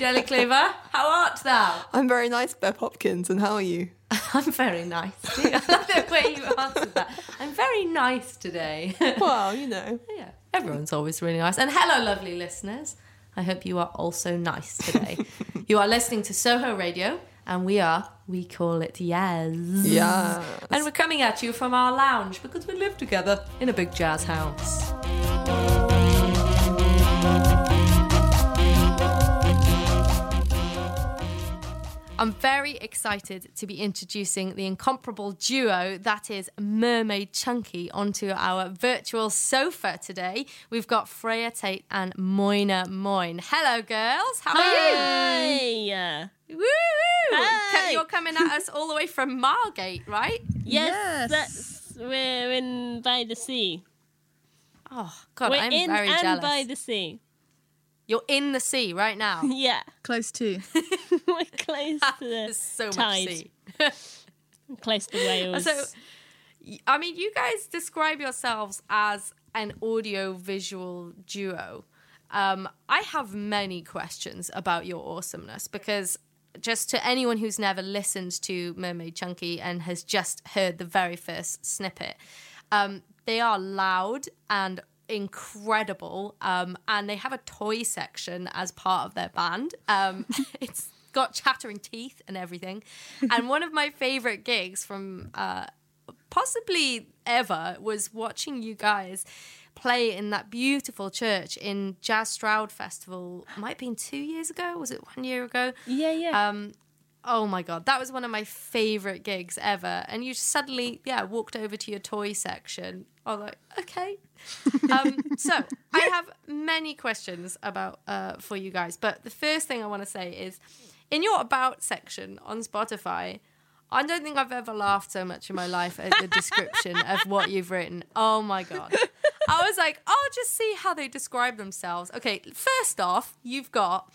Jelly Cleaver. How art thou? I'm very nice, Beth Hopkins, and how are you? I'm very nice. I love the way you answered that. I'm very nice today. Well, you know. yeah, everyone's always really nice. And hello, lovely listeners. I hope you are also nice today. you are listening to Soho Radio, and we are, we call it Yes. Yeah. And we're coming at you from our lounge because we live together in a big jazz house. I'm very excited to be introducing the incomparable duo that is Mermaid Chunky onto our virtual sofa today. We've got Freya Tate and Moina Moin. Hello, girls. How are you? Hi. Woo! Co- Hi. You're coming at us all the way from Margate, right? Yes, that's we're in by the sea. Oh God, we're I'm in very and jealous. by the sea. You're in the sea right now. Yeah, Close to. we're close to the so much tide. sea. close to Wales. So, I mean, you guys describe yourselves as an audio visual duo. Um, I have many questions about your awesomeness because just to anyone who's never listened to Mermaid Chunky and has just heard the very first snippet, um, they are loud and incredible, um, and they have a toy section as part of their band. Um, it's got chattering teeth and everything. And one of my favorite gigs from uh, possibly ever was watching you guys play in that beautiful church in Jazz Stroud Festival. Might have been two years ago. Was it one year ago? yeah, yeah. Um, oh my god, that was one of my favorite gigs ever. And you suddenly, yeah, walked over to your toy section. I was like, okay. um, so I have many questions about uh, for you guys, but the first thing I want to say is, in your about section on Spotify. I don't think I've ever laughed so much in my life at the description of what you've written. Oh my god. I was like, I'll just see how they describe themselves. Okay, first off, you've got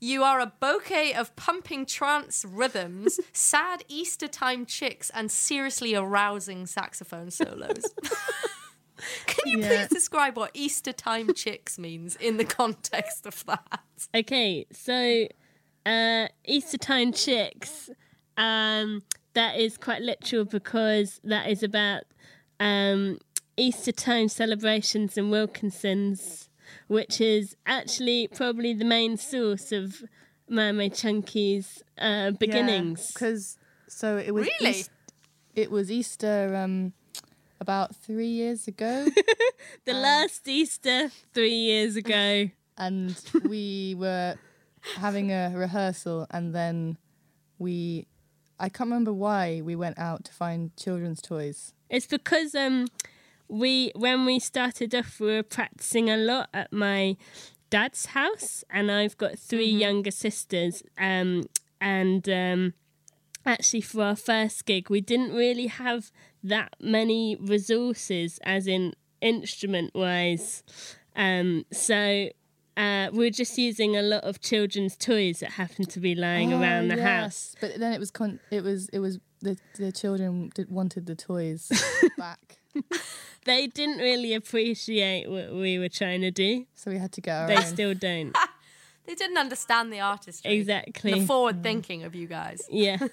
you are a bouquet of pumping trance rhythms, sad Easter time chicks, and seriously arousing saxophone solos. Can you Yeah. please describe what Easter time chicks means in the context of that? okay, so uh, Easter time chicks. Um, that is quite literal because that is about um, Easter time celebrations in Wilkinson's, which is actually probably the main source of Mermaid Chunky's uh, beginnings. Because so it was. Really? East- it was Easter um, about three years ago, the last Easter three years ago. and we were having a rehearsal, and then we. I can't remember why we went out to find children's toys. It's because um we when we started off we were practicing a lot at my dad's house and I've got 3 younger sisters um and um actually for our first gig we didn't really have that many resources as in instrument wise um so uh, we were just using a lot of children's toys that happened to be lying around the Oh, house. But then it was con- it was it was the the children did, wanted the toys back, They didn't really appreciate what we were trying to do. so we had to go. They own. still don't. They didn't understand the artistry. Exactly. The forward thinking of you guys. Yeah.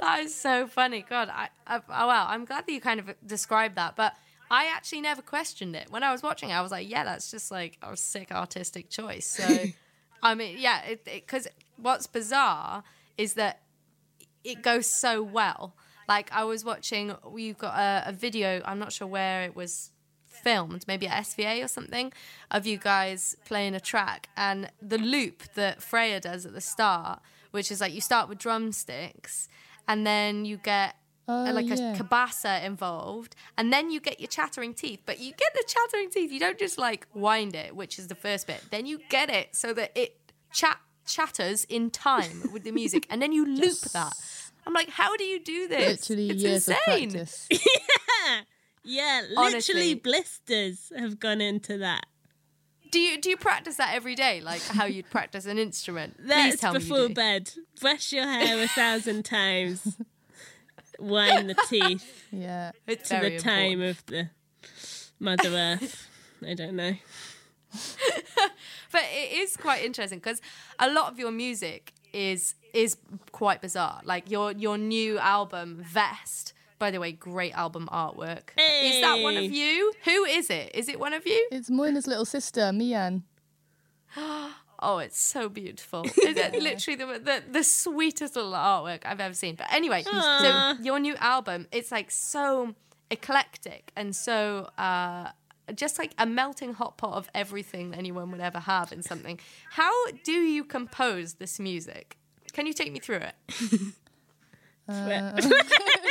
That is so funny. God, I, I, oh wow, I'm glad that you kind of described that. But I actually never questioned it. When I was watching, it, I was like, yeah, that's just like a sick artistic choice. So, I mean, yeah, because what's bizarre is that it goes so well. Like I was watching, you've got a, a video. I'm not sure where it was filmed, maybe at SVA or something, of you guys playing a track, and the loop that Freya does at the start, which is like you start with drumsticks, and then you get uh, like yeah. a cabasa involved, and then you get your chattering teeth. But you get the chattering teeth. You don't just like wind it, which is the first bit. Then you get it so that it chat chatters in time with the music, and then you loop that. I'm like, how do you do this? Literally it's years insane. of practice. Yeah, literally Honestly. blisters have gone into that. Do you do you practice that every day, like how you'd practice an instrument? Please That's tell me before you do. bed. Brush your hair a thousand times. Wind the teeth Yeah. It's to very the time important. of the Mother Earth. I don't know. but it is quite interesting because a lot of your music is is quite bizarre. Like your your new album, Vest. By the way, great album artwork. Is that one of you? Who is it? Is it one of you? It's Moina's little sister, Mian. Oh, it's so beautiful. It's uh, literally the, the the sweetest little artwork I've ever seen. But anyway, so your new album, it's like so eclectic and so uh just like a melting hot pot of everything that anyone would ever have in something. How do you compose this music? Can you take me through it? It's difficult.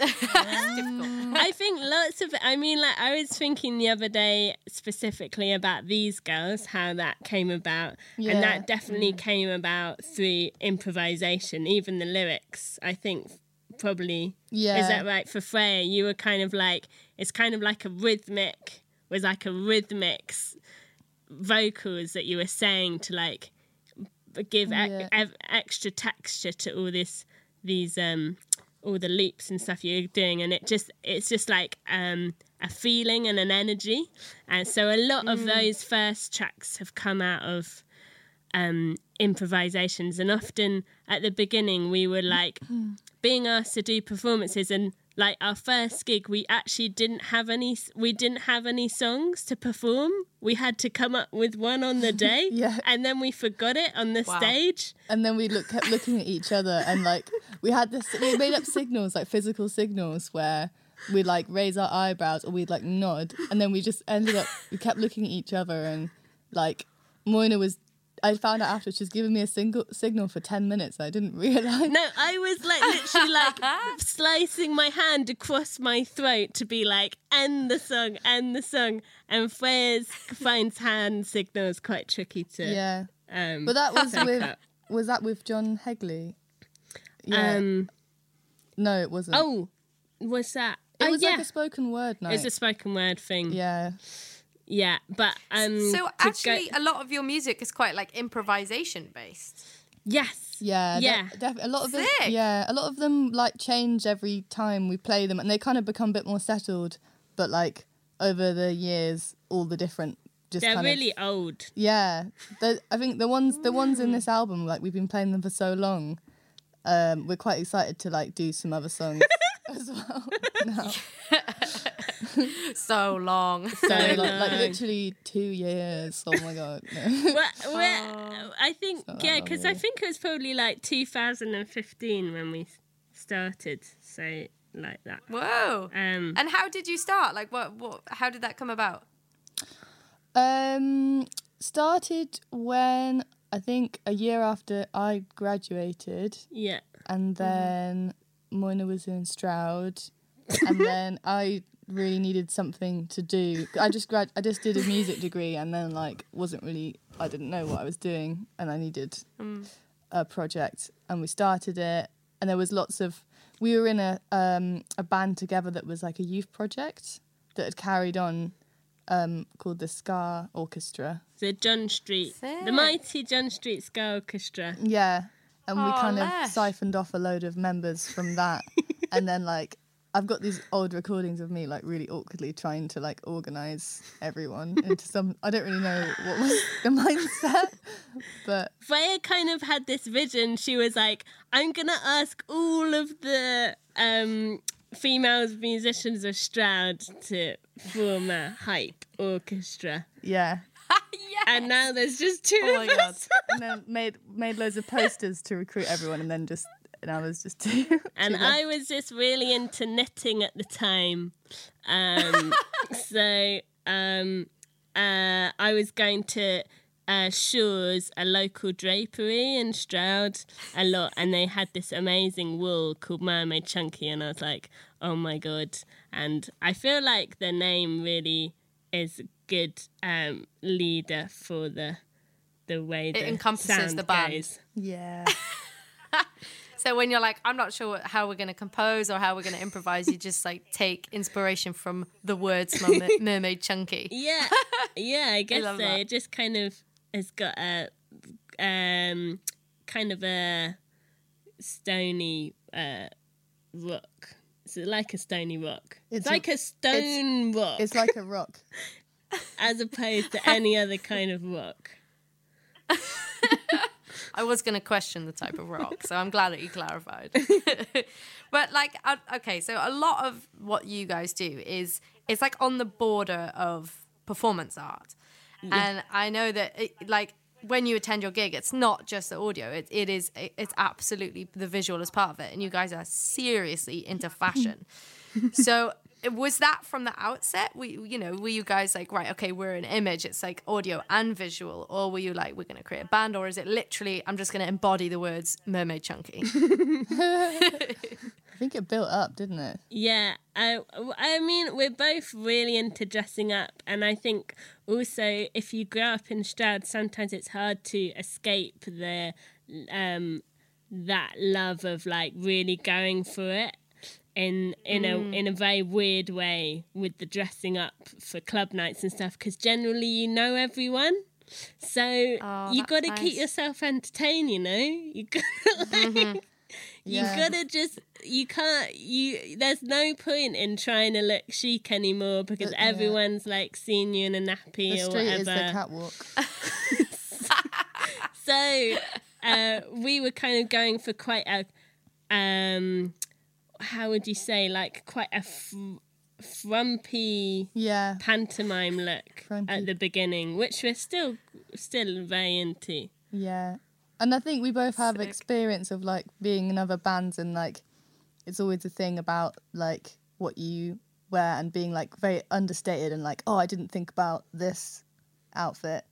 I think lots of. I mean, like I was thinking the other day specifically about these girls, how that came about, Yeah. and that definitely came about through improvisation. Even the lyrics, I think, probably. Yeah. Is that right for Freya? You were kind of like it's kind of like a rhythmic was like a rhythmic vocals that you were saying to like give ec- Yeah. ev- extra texture to all this these um all the loops and stuff you're doing and it just it's just like um a feeling and an energy. And so a lot of those first tracks have come out of um improvisations. And often at the beginning we were like being asked to do performances and like our first gig we actually didn't have any we didn't have any songs to perform we had to come up with one on the day Yeah. and then we forgot it on the Wow. stage And then we look, kept looking at each other and like we had this, we made up signals, like physical signals where we'd like raise our eyebrows or we'd like nod. And then we just ended up, we kept looking at each other and like Moina was, I found out after she's was giving me a single signal for 10 minutes. I didn't realize. No, I was like literally like slicing my hand across my throat to be like, end the song, end the song. And Freya's finds hand signals quite tricky to. Yeah. Um, But that was with, up. was that with John Hegley? Yeah. Um, no, it wasn't. oh, was that? it oh, was yeah. like a spoken word night. it's a spoken word thing. Yeah, yeah. but um. So to go- actually, a lot of your music is quite like improvisation based. yes. Yeah, Yeah. yeah. Def- a lot of them. Yeah, a lot of them like change every time we play them, and they kind of become a bit more settled. But like over the years, all the different just They're really of old. yeah. The- I think the ones the ones in this Mm. album, like we've been playing them for so long. Um, we're quite excited to like do some other songs as well. now. So long. So like, like literally two years. Oh my god. No. Well, we're- I think not yeah, because I think it was probably like 2015 when we started. So like that. Whoa. Um, And how did you start? Like, what? What? How did that come about? Um, started when I think a year after I graduated, yeah. and then Moina was in Stroud, and then I really needed something to do. I just grad, I just did a music degree, and then like wasn't really, I didn't know what I was doing, and I needed a project, and we started it, and there was lots of. We were in a um, a band together that was like a youth project that had carried on, um, called the Ska Orchestra. The John Street, the mighty John Street Ska Orchestra. Yeah, and we Oh, kind Lesh. of siphoned off a load of members from that, and then like I've got these old recordings of me like really awkwardly trying to like organize everyone into some. I don't really know what was the mindset, but Freya kind of had this vision. She was like, I'm gonna ask all of the um, female musicians of Stroud to form a hype orchestra. yeah, yes. And now there's just two Oh my of god. us. and then made made loads of posters to recruit everyone, and then just now there's just two. And two I was just really into knitting at the time. Um, so um, uh, I was going to uh, Shaw's, a local drapery in Stroud, a lot, and they had this amazing wool called Mermaid Chunky, and I was like, oh my god! And I feel like the name really is a good um, leader for the the way the encompasses sound the band. goes. yeah. So when you're like, I'm not sure how we're going to compose or how we're going to improvise, you just like take inspiration from the words Merma- Mermaid Chunky. Yeah, yeah, I guess so. that. It just kind of has got a um kind of a stony uh rock. It's like a stony rock. It's, It's a- like a stone rock, It's like a rock. As opposed to any other kind of rock. I was going to question the type of rock, so I'm glad that you clarified. but like, uh, okay, so a lot of what you guys do is it's like on the border of performance art, and I know that it, like when you attend your gig, it's not just the audio; it, it is it, it's absolutely the visual as part of it, and you guys are seriously into fashion. so was that from the outset? We you know were you guys like right okay we're an image it's like audio and visual or were you like we're going to create a band or is it literally i'm just going to embody the words mermaid chunky I think it built up, didn't it? Yeah, I, I mean, we're both really into dressing up, and I think also if you grow up in Stroud, sometimes it's hard to escape the um that love of like really going for it in in a in a very weird way with the dressing up for club nights and stuff because generally you know everyone. So you that's got to keep yourself entertained, you know. You got like, Yeah. you gotta just you can't you. There's no point in trying to look chic anymore because Uh, yeah. everyone's like seeing you in a nappy The or whatever. is the catwalk. so uh, we were kind of going for quite a um how would you say like quite a fr- frumpy Yeah. pantomime look Frumpy. at the beginning which we're still still very into Yeah. And I think we both have Sick. experience of like being in other bands and like it's always a thing about like what you wear and being like very understated and like, oh, I didn't think about this outfit.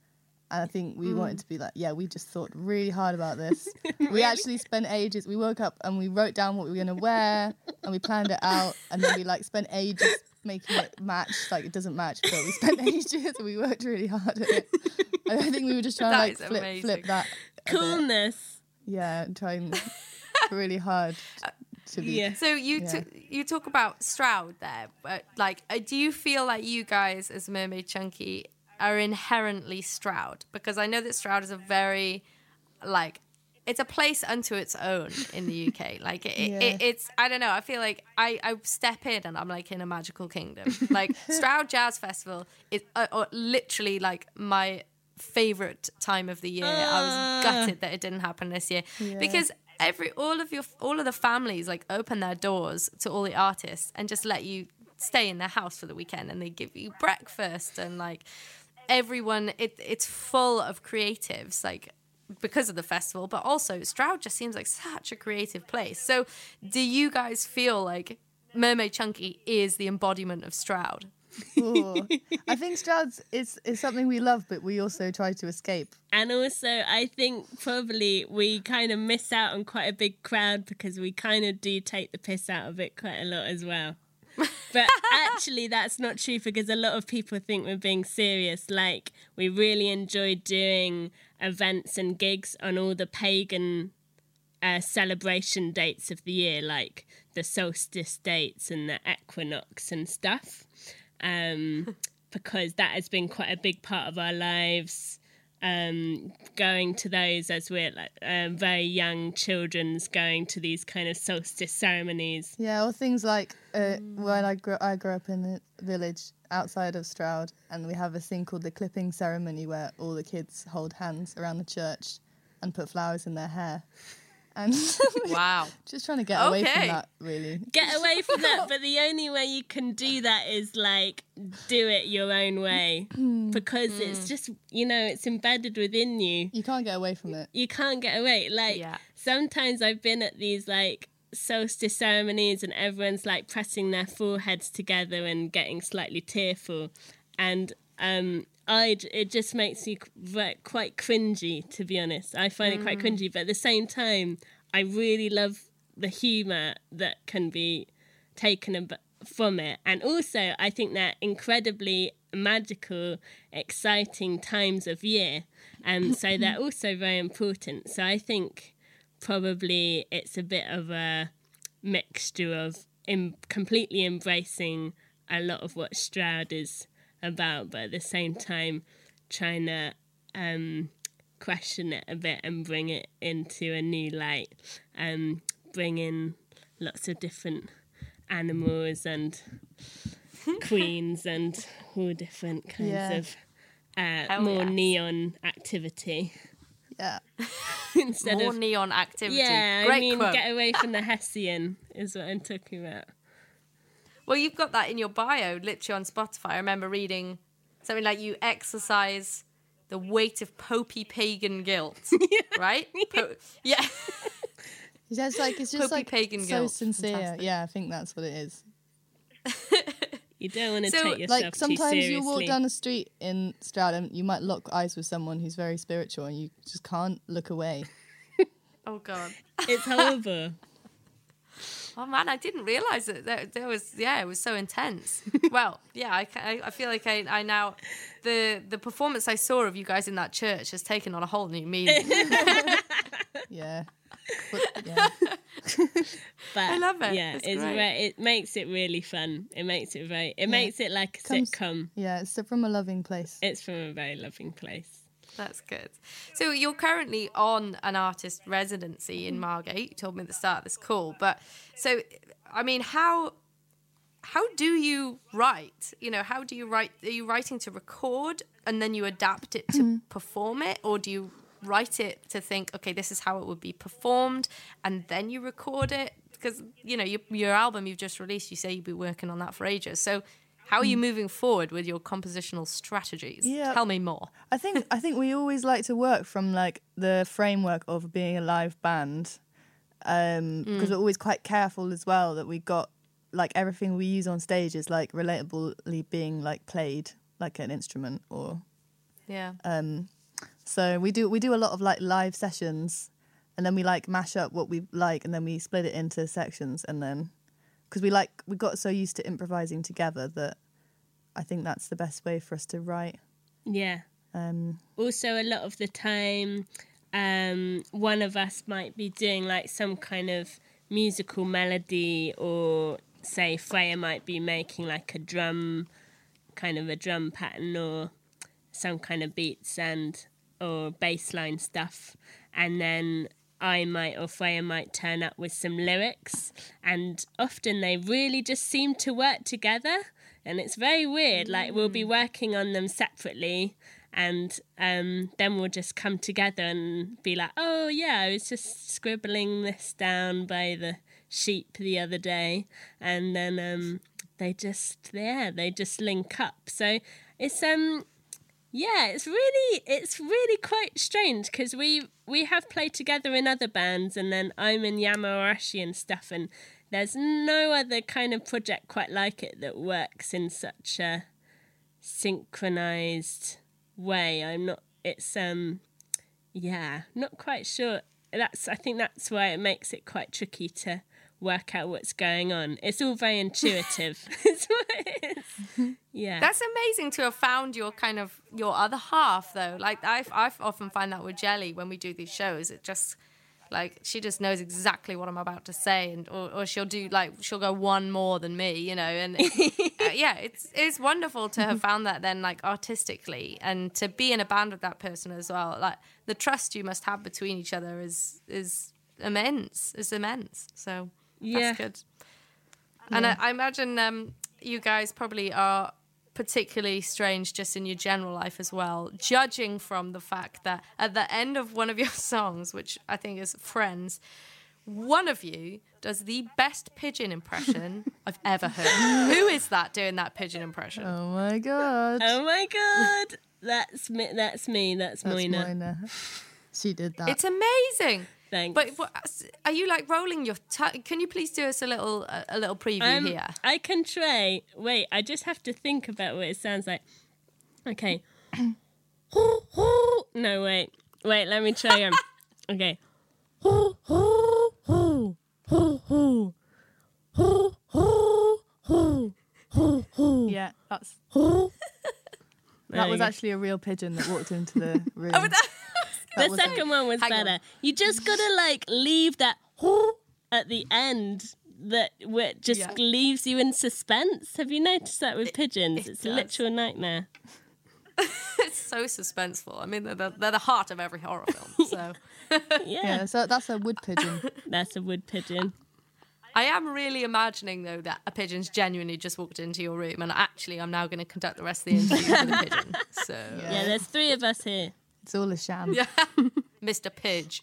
And I think we wanted to be like, yeah, we just thought really hard about this. We actually spent ages. We woke up and we wrote down what we were gonna wear, and we planned it out, and then we like spent ages making it match. Like it doesn't match, but we spent ages and we worked really hard at it. And I think we were just trying That to like flip, amazing. flip that. a bit. coolness Yeah, and trying really hard to be. yeah so you Yeah. t- you talk about stroud there but like uh, do you feel like you guys as mermaid chunky are inherently stroud because i know that stroud is a very like it's a place unto its own in the UK. Like it, Yeah. it, it's, I don't know. I feel like I, I step in and I'm like in a magical kingdom. Like Stroud Jazz Festival is uh, uh, literally like my favorite time of the year. I Ah. was gutted that it didn't happen this year Yeah. because every all of your all of the families like open their doors to all the artists and just let you stay in their house for the weekend and they give you breakfast and like everyone it it's full of creatives like because of the festival but also Stroud just seems like such a creative place so do you guys feel like Mermaid Chunky is the embodiment of Stroud Ooh. I think Stroud's is is something we love, but we also try to escape. And also, I think probably we kind of miss out on quite a big crowd because we kind of do take the piss out of it quite a lot as well. But actually, that's not true because a lot of people think we're being serious. Like, we really enjoy doing events and gigs on all the pagan uh, celebration dates of the year, like the solstice dates and the equinox and stuff, um, because that has been quite a big part of our lives. Um, going to those as we're like um, very young children's going to these kind of solstice ceremonies. Yeah, or things like uh, when I grew I grew up in a village outside of Stroud, and we have a thing called the clipping ceremony where all the kids hold hands around the church and put flowers in their hair, and Wow. just trying to get away from that. Really, Get away from that, but the only way you can do that is like do it your own way because it's just you know it's embedded within you. you can't get away from it. You can't get away. Like Yeah. sometimes I've been at these like solstice ceremonies and everyone's like pressing their foreheads together and getting slightly tearful, and um, I it just makes you quite cringy to be honest. I find it quite mm. cringy, but at the same time, I really love the humour that can be taken ab- from it, and also I think they're incredibly magical, exciting times of year, and so they're also very important. So I think probably it's a bit of a mixture of completely embracing a lot of what Stroud is about, but at the same time trying to um, question it a bit and bring it into a new light, um, bring in lots of different animals and queens and all different kinds Yeah. of uh, Hell more yes. neon activity Yeah, instead More of neon activity. yeah, Great I mean, quote. get away from the Hessian is what I'm talking about. Well, you've got that in your bio, literally on Spotify. I remember reading something like you exercise the weight of popey pagan guilt, right? Po- yeah. yeah. It's like it's just Popey like pagan so guilt. sincere. Fantastic. Yeah, I think that's what it is. You don't want to So, take yourself like too sometimes seriously. you walk down the street in Stroud and you might lock eyes with someone who's very spiritual and you just can't look away. Oh god. It's horrible. Oh man, I didn't realize that there, there was. Yeah, it was so intense. well, yeah, I, I, I feel like I, I now the the performance I saw of you guys in that church has taken on a whole new meaning. Yeah. But, yeah. But I love it. Yeah, It's it's great. very, it makes it really fun. It makes it very. It makes it like a Comes- sitcom. Yeah, it's from a loving place. It's from a very loving place. That's good. So you're currently on an artist residency in mm-hmm. Margate. You told me at the start of this call, but so I mean, how how do you write? You know, how do you write? Are you writing to record and then you adapt it to mm-hmm. perform it, or do you write it to think, okay, this is how it would be performed, and then you record it? Because you know, your, your album you've just released, you say you've been working on that for ages. So. How are you moving forward with your compositional strategies? Yeah. Tell me more. I think I think we always like to work from like the framework of being a live band, um, because we're always quite careful as well that we got like everything we use on stage is like relatably being like played like an instrument or Yeah. um, so we do we do a lot of like live sessions, and then we like mash up what we like, and then we split it into sections, and then because we like we got so used to improvising together that I think that's the best way for us to write. Yeah. Um, also a lot of the time um, one of us might be doing like some kind of musical melody or say freya might be making like a drum kind of a drum pattern or some kind of beats and or bass line stuff and then I might or Freya might turn up with some lyrics and often they really just seem to work together and it's very weird like we'll be working on them separately and um, then we'll just come together and be like oh yeah I was just scribbling this down by the sheep the other day and then um, they just yeah they just link up. So it's um yeah, it's really it's really quite strange because we we have played together in other bands, and then I'm in Yama Warashi and stuff, and there's no other kind of project quite like it that works in such a synchronized way. I'm not. It's um, yeah, not quite sure. That's I think that's why it makes it quite tricky to work out what's going on. It's all very intuitive. It's what it is. Yeah. That's amazing to have found your kind of your other half though. Like I've I've often find that with Jelly when we do these shows, it just like she just knows exactly what I'm about to say, and or, or she'll do like she'll go one more than me, you know, and uh, yeah, it's it's wonderful to have found that then like artistically and to be in a band with that person as well. Like the trust you must have between each other is is immense. It's immense. So Yeah. that's good. And I, I imagine um, you guys probably are particularly strange just in your general life as well, judging from the fact that at the end of one of your songs, which I think is Friends, one of you does the best pigeon impression I've ever heard. Who is that doing that pigeon impression? Oh my god. Oh my god, that's me. That's me. That's, That's Moina. Moina. She did that. It's amazing. Thanks. But what, are you like rolling your? T- can you please do us a little a, a little preview Um, here? I can try. Wait, I just have to think about what it sounds like. Okay. no, wait. Wait, let me try again. Okay. yeah, that's that was actually a real pigeon that walked into the room. Oh, that- That the was- second one was Hang on. better. You just gotta like leave that at the end that where just Yeah. leaves you in suspense. Have you noticed that with pigeons? it it's a literal nightmare. it's so suspenseful. I mean, they're, the- they're the heart of every horror film. So Yeah, yeah, so that's a wood pigeon. that's a wood pigeon. I am really imagining though that a pigeon's genuinely just walked into your room, and actually, I'm now going to conduct the rest of the interview with a pigeon. So, Yeah, there's three of us here. It's all a sham. Yeah. Mr. Pidge.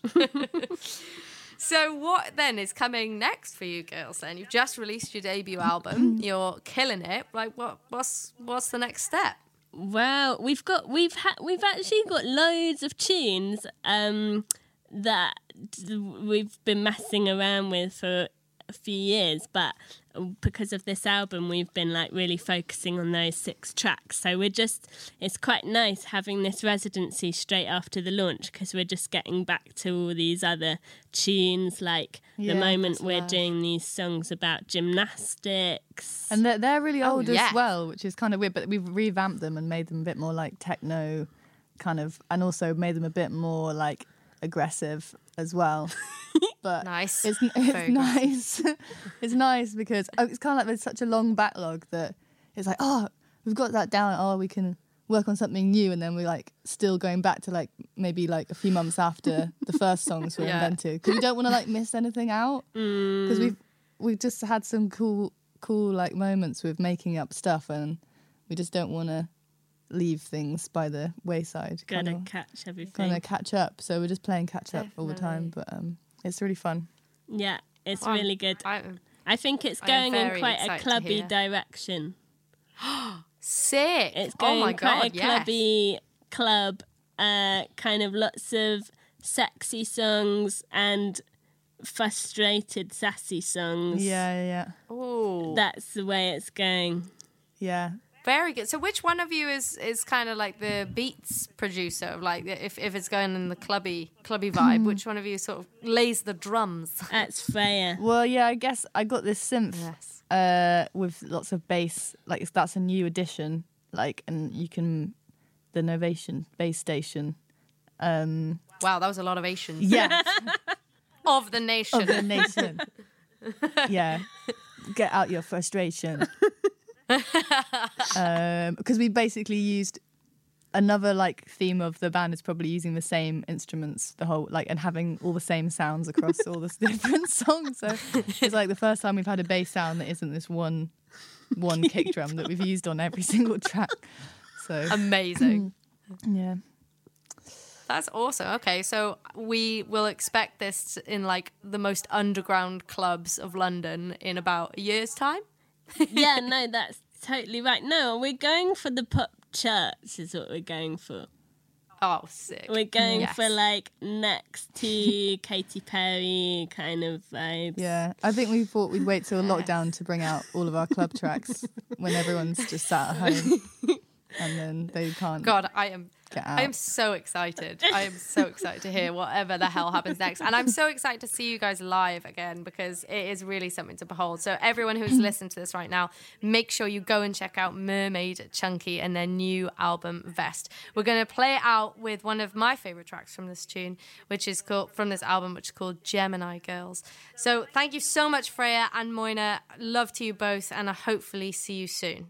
so, what then is coming next for you girls? Then you've just released your debut album. You're killing it. Like, what? What's what's the next step? Well, we've got we've had we've actually got loads of tunes um, that we've been messing around with for a few years, but uh, because of this album, we've been like really focusing on those six tracks. So we're just it's quite nice having this residency straight after the launch because we're just getting back to all these other tunes. Like Yeah, the moment we're live. doing these songs about gymnastics. And they're, they're really Oh, old yeah. as well, which is kind of weird. But we've revamped them and made them a bit more like techno, kind of, and also made them a bit more like aggressive as well. But Nice. it's Very it's nice. it's nice because oh, it's kind of like there's such a long backlog that it's like oh we've got that down. Oh we can work on something new, and then we're like still going back to like maybe like a few months after the first songs were Yeah. invented because we don't want to like miss anything out mm. because we've we've just had some cool cool like moments with making up stuff and we just don't want to leave things by the wayside Gotta kind of catch everything. kind of catch up so we're just playing catch up all the time but um it's really fun Yeah, it's Well, really good. I, I think it's going in quite a clubby direction. sick. It's oh going my quite god, a yes. clubby club, uh, kind of lots of sexy songs and frustrated, sassy songs. yeah yeah yeah Ooh, That's the way it's going. yeah very good. So, which one of you is is kind of like the beats producer? Of like, if if it's going in the clubby clubby vibe, which one of you sort of lays the drums? That's fair. well yeah i guess i got this synth Yes. uh with lots of bass like that's a new addition like and you can the novation bass station um Wow, that was a lot of Asians yeah of the nation. of the nation. yeah, get out your frustration. Um, because we basically used another like theme of the band is probably using the same instruments the whole like and having all the same sounds across all the different songs. So it's like the first time we've had a bass sound that isn't this one one kick drum that we've used on every single track. So Amazing. yeah. That's awesome. Okay, so we will expect this in like the most underground clubs of London in about a year's time. Yeah, no, that's totally right. No, we're going for the pop charts, is what we're going for. Oh, sick. We're going Yes. for like next to Katy Perry kind of vibes. Yeah, I think we thought we'd wait till lockdown to bring out all of our club tracks when everyone's just sat at home and then they can't God, I am get out. I am so excited. I am so excited to hear whatever the hell happens next. And I'm so excited to see you guys live again because it is really something to behold. So, everyone who's listening to this right now, make sure you go and check out Mermaid Chunky and their new album, Vest. We're going to play it out with one of my favorite tracks from this tune, which is called, from this album, which is called Gemini Girls. So, thank you so much, Freya and Moina. Love to you both, and I hopefully see you soon.